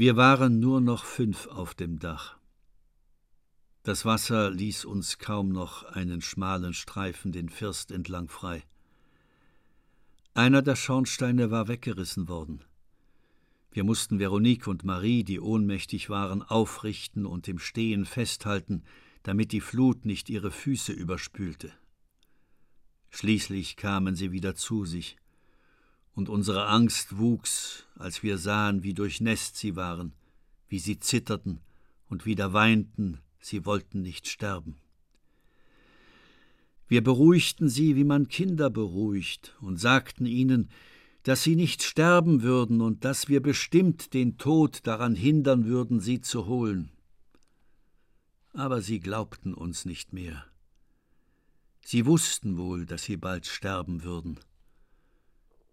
Wir waren nur noch fünf auf dem Dach. Das Wasser ließ uns kaum noch einen schmalen Streifen den First entlang frei. Einer der Schornsteine war weggerissen worden. Wir mussten Veronique und Marie, die ohnmächtig waren, aufrichten und im Stehen festhalten, damit die Flut nicht ihre Füße überspülte. Schließlich kamen sie wieder zu sich, und unsere Angst wuchs, als wir sahen, wie durchnässt sie waren, wie sie zitterten und wieder weinten, sie wollten nicht sterben. Wir beruhigten sie, wie man Kinder beruhigt, und sagten ihnen, dass sie nicht sterben würden und dass wir bestimmt den Tod daran hindern würden, sie zu holen. Aber sie glaubten uns nicht mehr. Sie wussten wohl, dass sie bald sterben würden.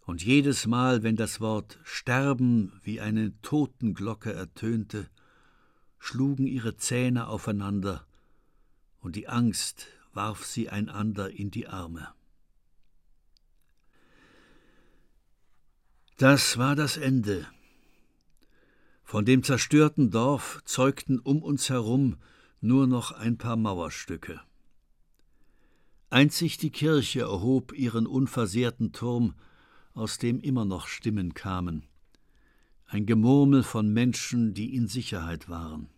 Und jedes Mal, wenn das Wort Sterben wie eine Totenglocke ertönte, schlugen ihre Zähne aufeinander, und die Angst warf sie einander in die Arme. Das war das Ende. Von dem zerstörten Dorf zeugten um uns herum nur noch ein paar Mauerstücke. Einzig die Kirche erhob ihren unversehrten Turm, aus dem immer noch Stimmen kamen, ein Gemurmel von Menschen, die in Sicherheit waren.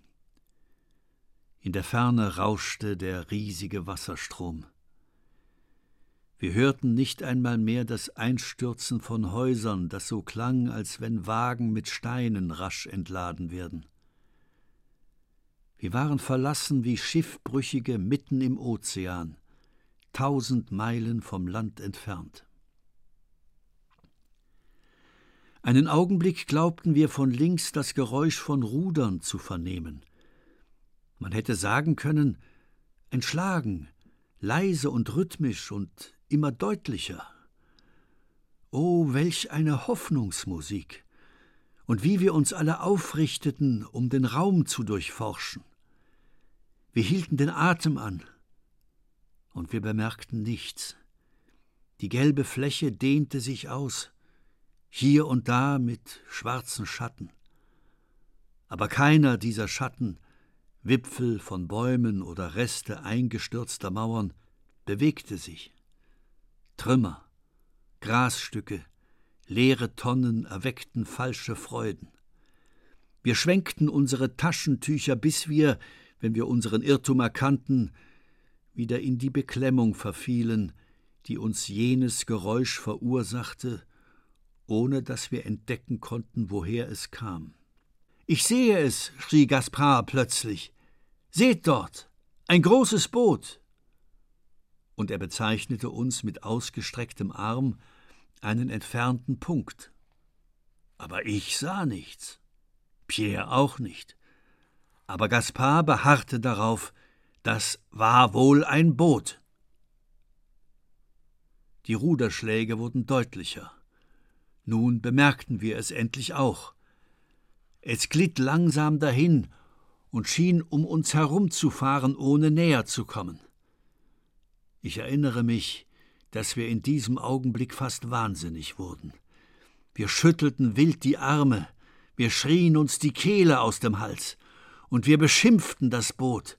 In der Ferne rauschte der riesige Wasserstrom. Wir hörten nicht einmal mehr das Einstürzen von Häusern, das so klang, als wenn Wagen mit Steinen rasch entladen werden. Wir waren verlassen wie Schiffbrüchige mitten im Ozean, tausend Meilen vom Land entfernt. Einen Augenblick glaubten wir von links das Geräusch von Rudern zu vernehmen. Man hätte sagen können, ein Schlagen, leise und rhythmisch und immer deutlicher. Oh, welch eine Hoffnungsmusik! Und wie wir uns alle aufrichteten, um den Raum zu durchforschen. Wir hielten den Atem an, und wir bemerkten nichts. Die gelbe Fläche dehnte sich aus, hier und da mit schwarzen Schatten. Aber keiner dieser Schatten Wipfel von Bäumen oder Reste eingestürzter Mauern, bewegte sich. Trümmer, Grasstücke, leere Tonnen erweckten falsche Freuden. Wir schwenkten unsere Taschentücher, bis wir, wenn wir unseren Irrtum erkannten, wieder in die Beklemmung verfielen, die uns jenes Geräusch verursachte, ohne dass wir entdecken konnten, woher es kam. Ich sehe es, schrie Gaspar plötzlich. Seht dort, ein großes Boot. Und er bezeichnete uns mit ausgestrecktem Arm einen entfernten Punkt. Aber ich sah nichts, Pierre auch nicht. Aber Gaspar beharrte darauf, das war wohl ein Boot. Die Ruderschläge wurden deutlicher. Nun bemerkten wir es endlich auch. Es glitt langsam dahin und schien um uns herumzufahren, ohne näher zu kommen. Ich erinnere mich, dass wir in diesem Augenblick fast wahnsinnig wurden. Wir schüttelten wild die Arme, wir schrien uns die Kehle aus dem Hals, und wir beschimpften das Boot,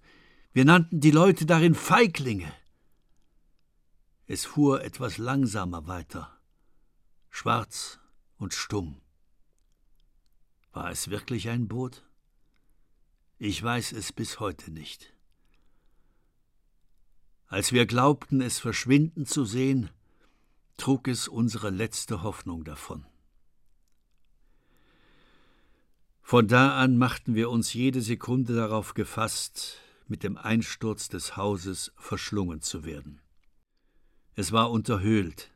wir nannten die Leute darin Feiglinge. Es fuhr etwas langsamer weiter, schwarz und stumm. War es wirklich ein Boot? Ich weiß es bis heute nicht. Als wir glaubten, es verschwinden zu sehen, trug es unsere letzte Hoffnung davon. Von da an machten wir uns jede Sekunde darauf gefasst, mit dem Einsturz des Hauses verschlungen zu werden. Es war unterhöhlt.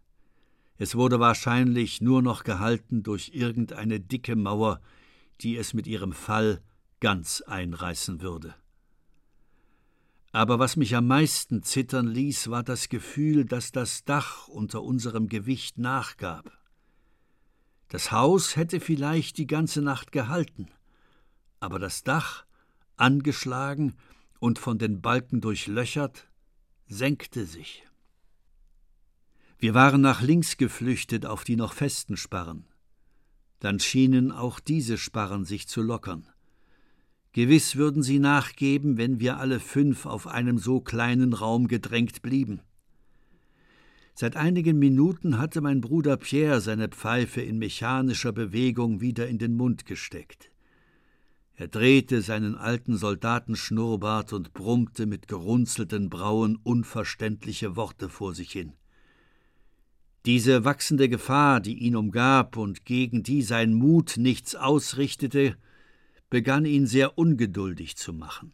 Es wurde wahrscheinlich nur noch gehalten durch irgendeine dicke Mauer, die es mit ihrem Fall ganz einreißen würde. Aber was mich am meisten zittern ließ, war das Gefühl, dass das Dach unter unserem Gewicht nachgab. Das Haus hätte vielleicht die ganze Nacht gehalten, aber das Dach, angeschlagen und von den Balken durchlöchert, senkte sich. Wir waren nach links geflüchtet auf die noch festen Sparren. Dann schienen auch diese Sparren sich zu lockern. Gewiss würden sie nachgeben, wenn wir alle fünf auf einem so kleinen Raum gedrängt blieben. Seit einigen Minuten hatte mein Bruder Pierre seine Pfeife in mechanischer Bewegung wieder in den Mund gesteckt. Er drehte seinen alten Soldatenschnurrbart und brummte mit gerunzelten Brauen unverständliche Worte vor sich hin. Diese wachsende Gefahr, die ihn umgab und gegen die sein Mut nichts ausrichtete, begann ihn sehr ungeduldig zu machen.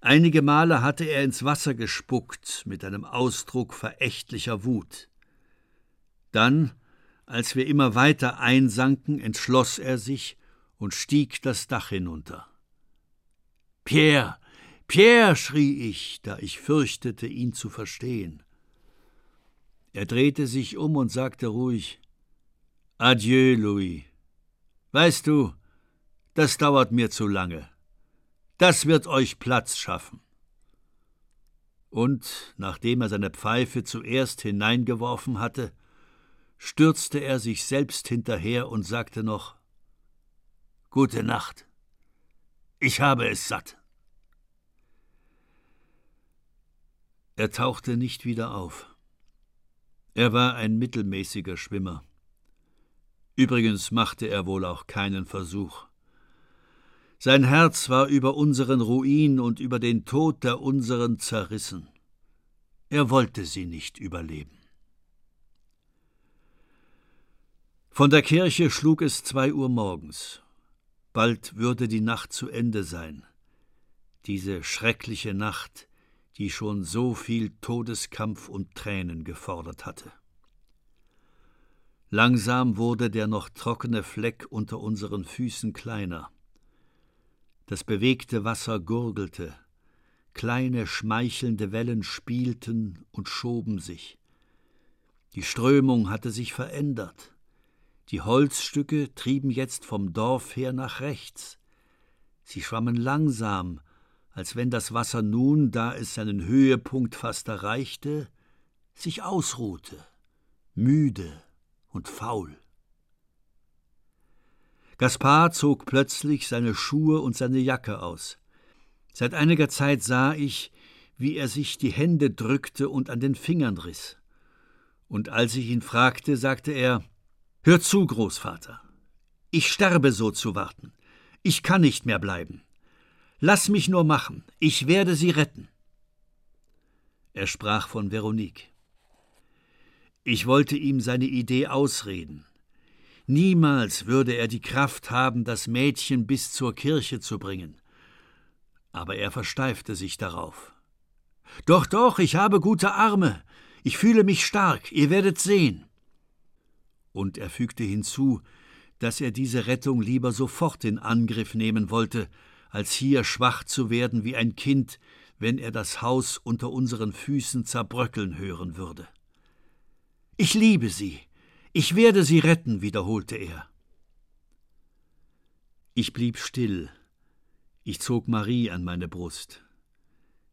Einige Male hatte er ins Wasser gespuckt mit einem Ausdruck verächtlicher Wut. Dann, als wir immer weiter einsanken, entschloss er sich und stieg das Dach hinunter. Pierre, Pierre, schrie ich, da ich fürchtete, ihn zu verstehen. Er drehte sich um und sagte ruhig Adieu, Louis. Weißt du, das dauert mir zu lange. Das wird euch Platz schaffen. Und, nachdem er seine Pfeife zuerst hineingeworfen hatte, stürzte er sich selbst hinterher und sagte noch Gute Nacht. Ich habe es satt. Er tauchte nicht wieder auf. Er war ein mittelmäßiger Schwimmer. Übrigens machte er wohl auch keinen Versuch. Sein Herz war über unseren Ruin und über den Tod der unseren zerrissen. Er wollte sie nicht überleben. Von der Kirche schlug es zwei Uhr morgens. Bald würde die Nacht zu Ende sein. Diese schreckliche Nacht, die schon so viel Todeskampf und Tränen gefordert hatte. Langsam wurde der noch trockene Fleck unter unseren Füßen kleiner. Das bewegte Wasser gurgelte, kleine schmeichelnde Wellen spielten und schoben sich. Die Strömung hatte sich verändert. Die Holzstücke trieben jetzt vom Dorf her nach rechts. Sie schwammen langsam, als wenn das Wasser nun, da es seinen Höhepunkt fast erreichte, sich ausruhte, müde und faul. Gaspar zog plötzlich seine Schuhe und seine Jacke aus. Seit einiger Zeit sah ich, wie er sich die Hände drückte und an den Fingern riss. Und als ich ihn fragte, sagte er Hör zu, Großvater. Ich sterbe so zu warten. Ich kann nicht mehr bleiben. Lass mich nur machen. Ich werde sie retten. Er sprach von Veronique. Ich wollte ihm seine Idee ausreden, Niemals würde er die Kraft haben, das Mädchen bis zur Kirche zu bringen. Aber er versteifte sich darauf. Doch, doch, ich habe gute Arme. Ich fühle mich stark, ihr werdet sehen. Und er fügte hinzu, dass er diese Rettung lieber sofort in Angriff nehmen wollte, als hier schwach zu werden wie ein Kind, wenn er das Haus unter unseren Füßen zerbröckeln hören würde. Ich liebe sie, ich werde sie retten, wiederholte er. Ich blieb still. Ich zog Marie an meine Brust.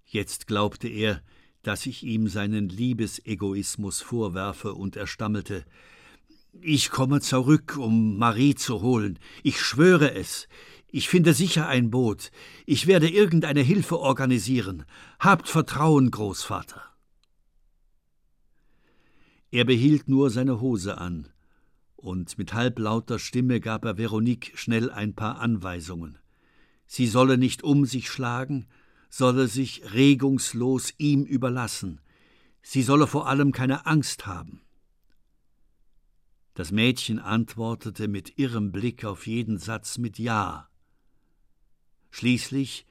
Jetzt glaubte er, dass ich ihm seinen Liebesegoismus vorwerfe, und er stammelte Ich komme zurück, um Marie zu holen. Ich schwöre es. Ich finde sicher ein Boot. Ich werde irgendeine Hilfe organisieren. Habt Vertrauen, Großvater. Er behielt nur seine Hose an, und mit halblauter Stimme gab er Veronique schnell ein paar Anweisungen. Sie solle nicht um sich schlagen, solle sich regungslos ihm überlassen, sie solle vor allem keine Angst haben. Das Mädchen antwortete mit irrem Blick auf jeden Satz mit Ja. Schließlich,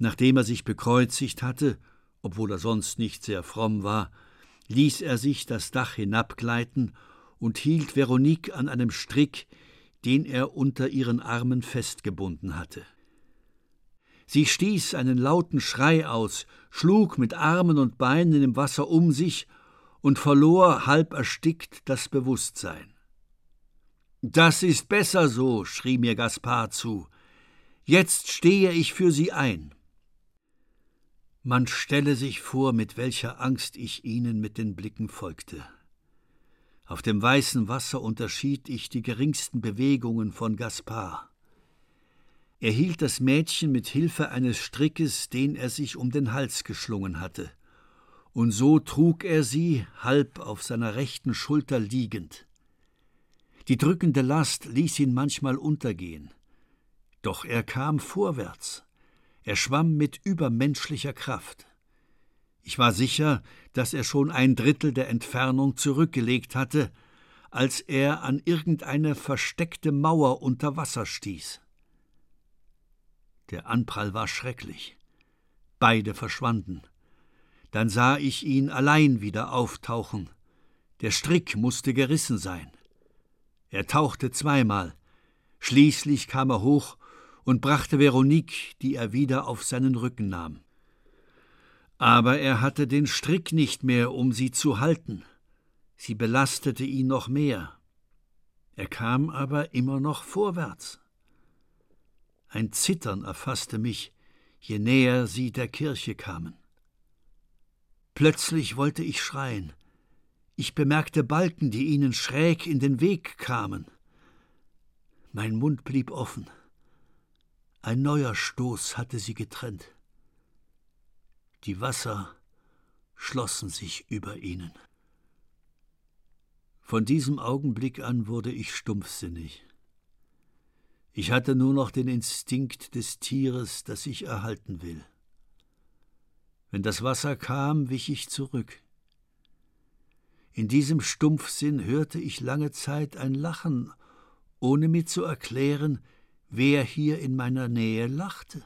nachdem er sich bekreuzigt hatte, obwohl er sonst nicht sehr fromm war, ließ er sich das Dach hinabgleiten und hielt Veronique an einem Strick, den er unter ihren Armen festgebunden hatte. Sie stieß einen lauten Schrei aus, schlug mit Armen und Beinen im Wasser um sich und verlor halb erstickt das Bewusstsein. Das ist besser so, schrie mir Gaspar zu. Jetzt stehe ich für sie ein. Man stelle sich vor, mit welcher Angst ich ihnen mit den Blicken folgte. Auf dem weißen Wasser unterschied ich die geringsten Bewegungen von Gaspar. Er hielt das Mädchen mit Hilfe eines Strickes, den er sich um den Hals geschlungen hatte, und so trug er sie, halb auf seiner rechten Schulter liegend. Die drückende Last ließ ihn manchmal untergehen. Doch er kam vorwärts. Er schwamm mit übermenschlicher Kraft. Ich war sicher, dass er schon ein Drittel der Entfernung zurückgelegt hatte, als er an irgendeine versteckte Mauer unter Wasser stieß. Der Anprall war schrecklich. Beide verschwanden. Dann sah ich ihn allein wieder auftauchen. Der Strick musste gerissen sein. Er tauchte zweimal. Schließlich kam er hoch und brachte Veronique, die er wieder auf seinen Rücken nahm. Aber er hatte den Strick nicht mehr, um sie zu halten. Sie belastete ihn noch mehr. Er kam aber immer noch vorwärts. Ein Zittern erfasste mich, je näher sie der Kirche kamen. Plötzlich wollte ich schreien. Ich bemerkte Balken, die ihnen schräg in den Weg kamen. Mein Mund blieb offen. Ein neuer Stoß hatte sie getrennt. Die Wasser schlossen sich über ihnen. Von diesem Augenblick an wurde ich stumpfsinnig. Ich hatte nur noch den Instinkt des Tieres, das ich erhalten will. Wenn das Wasser kam, wich ich zurück. In diesem Stumpfsinn hörte ich lange Zeit ein Lachen, ohne mir zu erklären, wer hier in meiner Nähe lachte.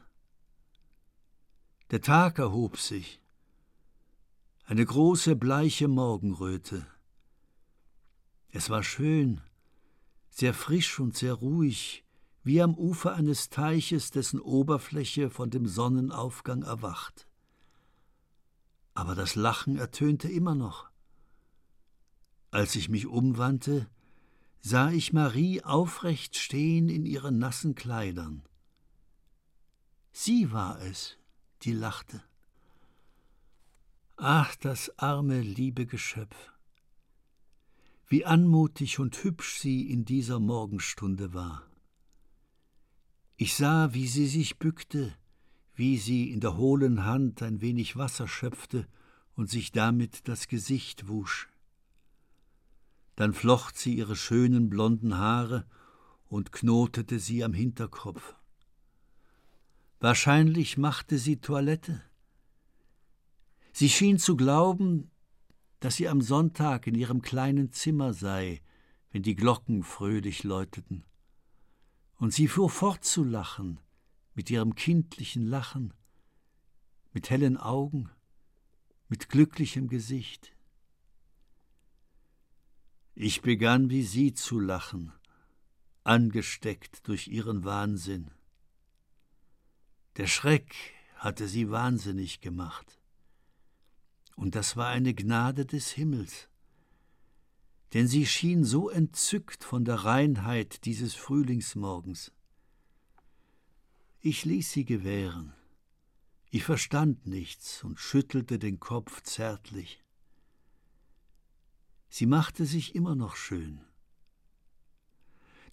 Der Tag erhob sich, eine große bleiche Morgenröte. Es war schön, sehr frisch und sehr ruhig, wie am Ufer eines Teiches, dessen Oberfläche von dem Sonnenaufgang erwacht. Aber das Lachen ertönte immer noch. Als ich mich umwandte, sah ich Marie aufrecht stehen in ihren nassen Kleidern. Sie war es, die lachte. Ach, das arme, liebe Geschöpf! Wie anmutig und hübsch sie in dieser Morgenstunde war. Ich sah, wie sie sich bückte, wie sie in der hohlen Hand ein wenig Wasser schöpfte und sich damit das Gesicht wusch. Dann flocht sie ihre schönen blonden Haare und knotete sie am Hinterkopf. Wahrscheinlich machte sie Toilette. Sie schien zu glauben, dass sie am Sonntag in ihrem kleinen Zimmer sei, wenn die Glocken fröhlich läuteten und sie fuhr fort zu lachen, mit ihrem kindlichen Lachen, mit hellen Augen, mit glücklichem Gesicht. Ich begann wie sie zu lachen, angesteckt durch ihren Wahnsinn. Der Schreck hatte sie wahnsinnig gemacht. Und das war eine Gnade des Himmels denn sie schien so entzückt von der Reinheit dieses Frühlingsmorgens. Ich ließ sie gewähren. Ich verstand nichts und schüttelte den Kopf zärtlich. Sie machte sich immer noch schön.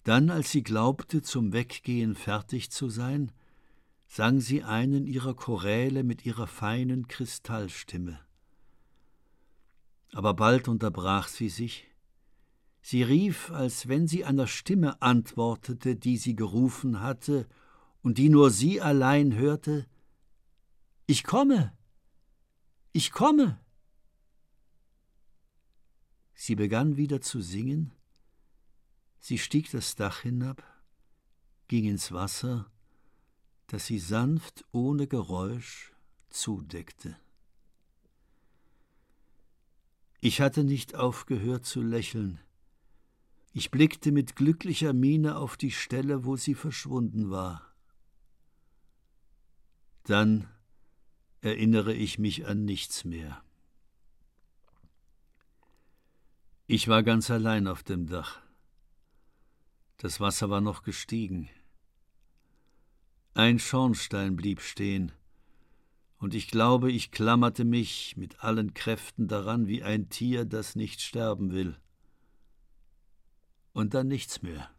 Dann, als sie glaubte, zum Weggehen fertig zu sein, sang sie einen ihrer Choräle mit ihrer feinen Kristallstimme. Aber bald unterbrach sie sich, Sie rief, als wenn sie einer Stimme antwortete, die sie gerufen hatte und die nur sie allein hörte Ich komme. Ich komme. Sie begann wieder zu singen, sie stieg das Dach hinab, ging ins Wasser, das sie sanft ohne Geräusch zudeckte. Ich hatte nicht aufgehört zu lächeln, ich blickte mit glücklicher Miene auf die Stelle, wo sie verschwunden war. Dann erinnere ich mich an nichts mehr. Ich war ganz allein auf dem Dach. Das Wasser war noch gestiegen. Ein Schornstein blieb stehen, und ich glaube, ich klammerte mich mit allen Kräften daran wie ein Tier, das nicht sterben will. Und dann nichts mehr.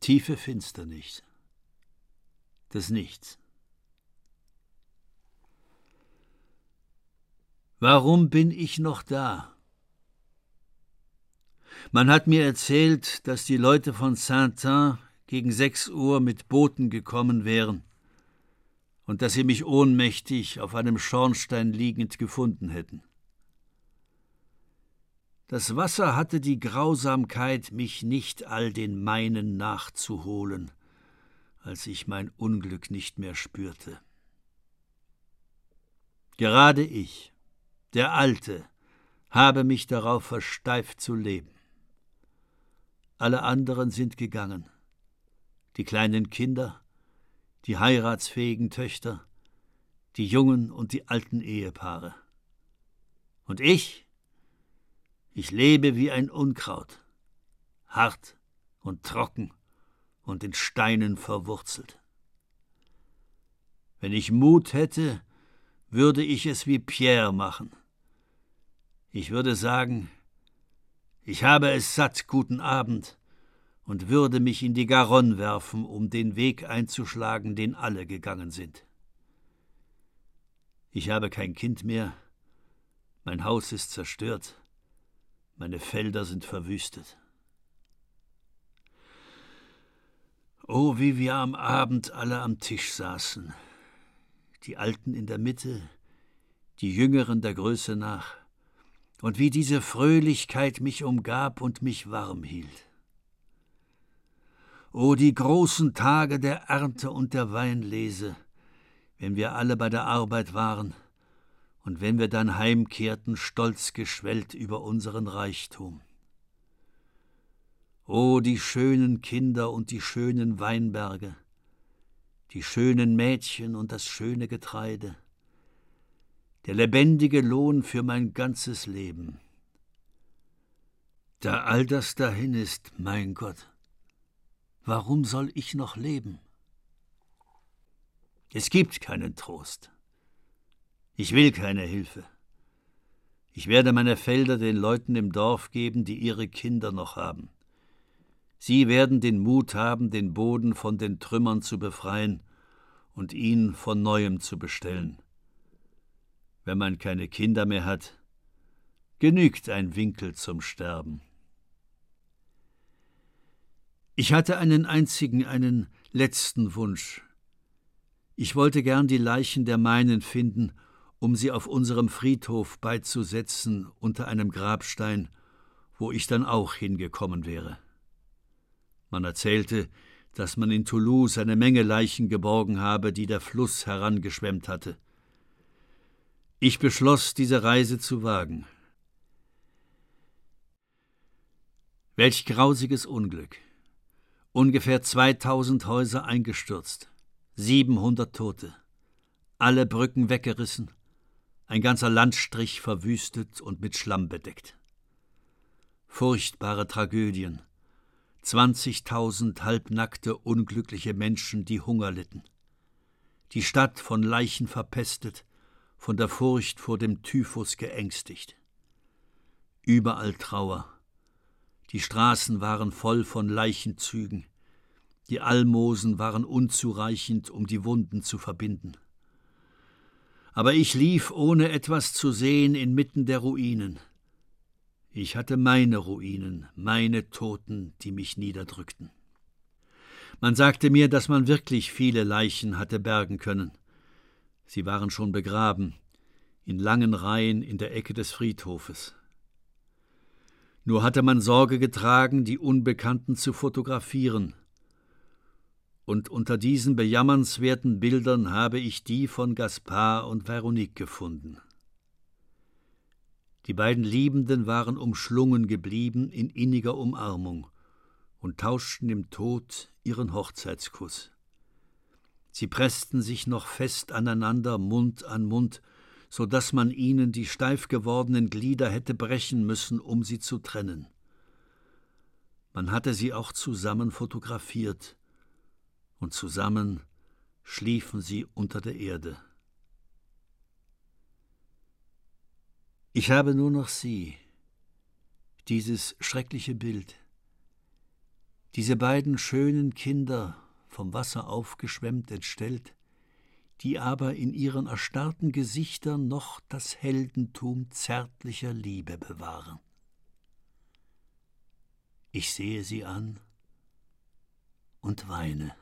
Tiefe Finsternis. Das Nichts. Warum bin ich noch da? Man hat mir erzählt, dass die Leute von Saint-Tin gegen sechs Uhr mit Booten gekommen wären und dass sie mich ohnmächtig auf einem Schornstein liegend gefunden hätten. Das Wasser hatte die Grausamkeit, mich nicht all den meinen nachzuholen, als ich mein Unglück nicht mehr spürte. Gerade ich, der Alte, habe mich darauf versteift zu leben. Alle anderen sind gegangen. Die kleinen Kinder, die heiratsfähigen Töchter, die jungen und die alten Ehepaare. Und ich? Ich lebe wie ein Unkraut, hart und trocken und in Steinen verwurzelt. Wenn ich Mut hätte, würde ich es wie Pierre machen. Ich würde sagen, ich habe es satt, guten Abend, und würde mich in die Garonne werfen, um den Weg einzuschlagen, den alle gegangen sind. Ich habe kein Kind mehr, mein Haus ist zerstört, meine Felder sind verwüstet. Oh, wie wir am Abend alle am Tisch saßen, die Alten in der Mitte, die Jüngeren der Größe nach, und wie diese Fröhlichkeit mich umgab und mich warm hielt. O die großen Tage der Ernte und der Weinlese, wenn wir alle bei der Arbeit waren und wenn wir dann heimkehrten, stolz geschwellt über unseren Reichtum. O die schönen Kinder und die schönen Weinberge, die schönen Mädchen und das schöne Getreide, der lebendige Lohn für mein ganzes Leben. Da all das dahin ist, mein Gott, warum soll ich noch leben? Es gibt keinen Trost. Ich will keine Hilfe. Ich werde meine Felder den Leuten im Dorf geben, die ihre Kinder noch haben. Sie werden den Mut haben, den Boden von den Trümmern zu befreien und ihn von neuem zu bestellen wenn man keine Kinder mehr hat, genügt ein Winkel zum Sterben. Ich hatte einen einzigen, einen letzten Wunsch. Ich wollte gern die Leichen der meinen finden, um sie auf unserem Friedhof beizusetzen unter einem Grabstein, wo ich dann auch hingekommen wäre. Man erzählte, dass man in Toulouse eine Menge Leichen geborgen habe, die der Fluss herangeschwemmt hatte. Ich beschloss, diese Reise zu wagen. Welch grausiges Unglück. Ungefähr 2000 Häuser eingestürzt, 700 Tote, alle Brücken weggerissen, ein ganzer Landstrich verwüstet und mit Schlamm bedeckt. Furchtbare Tragödien, 20.000 halbnackte, unglückliche Menschen, die Hunger litten. Die Stadt von Leichen verpestet, von der Furcht vor dem Typhus geängstigt. Überall Trauer. Die Straßen waren voll von Leichenzügen. Die Almosen waren unzureichend, um die Wunden zu verbinden. Aber ich lief, ohne etwas zu sehen, inmitten der Ruinen. Ich hatte meine Ruinen, meine Toten, die mich niederdrückten. Man sagte mir, dass man wirklich viele Leichen hatte bergen können. Sie waren schon begraben, in langen Reihen in der Ecke des Friedhofes. Nur hatte man Sorge getragen, die Unbekannten zu fotografieren. Und unter diesen bejammernswerten Bildern habe ich die von Gaspard und Veronique gefunden. Die beiden Liebenden waren umschlungen geblieben in inniger Umarmung und tauschten im Tod ihren Hochzeitskuss. Sie pressten sich noch fest aneinander, Mund an Mund, so dass man ihnen die steif gewordenen Glieder hätte brechen müssen, um sie zu trennen. Man hatte sie auch zusammen fotografiert, und zusammen schliefen sie unter der Erde. Ich habe nur noch sie, dieses schreckliche Bild, Diese beiden schönen Kinder, vom Wasser aufgeschwemmt, entstellt, die aber in ihren erstarrten Gesichtern noch das Heldentum zärtlicher Liebe bewahren. Ich sehe sie an und weine.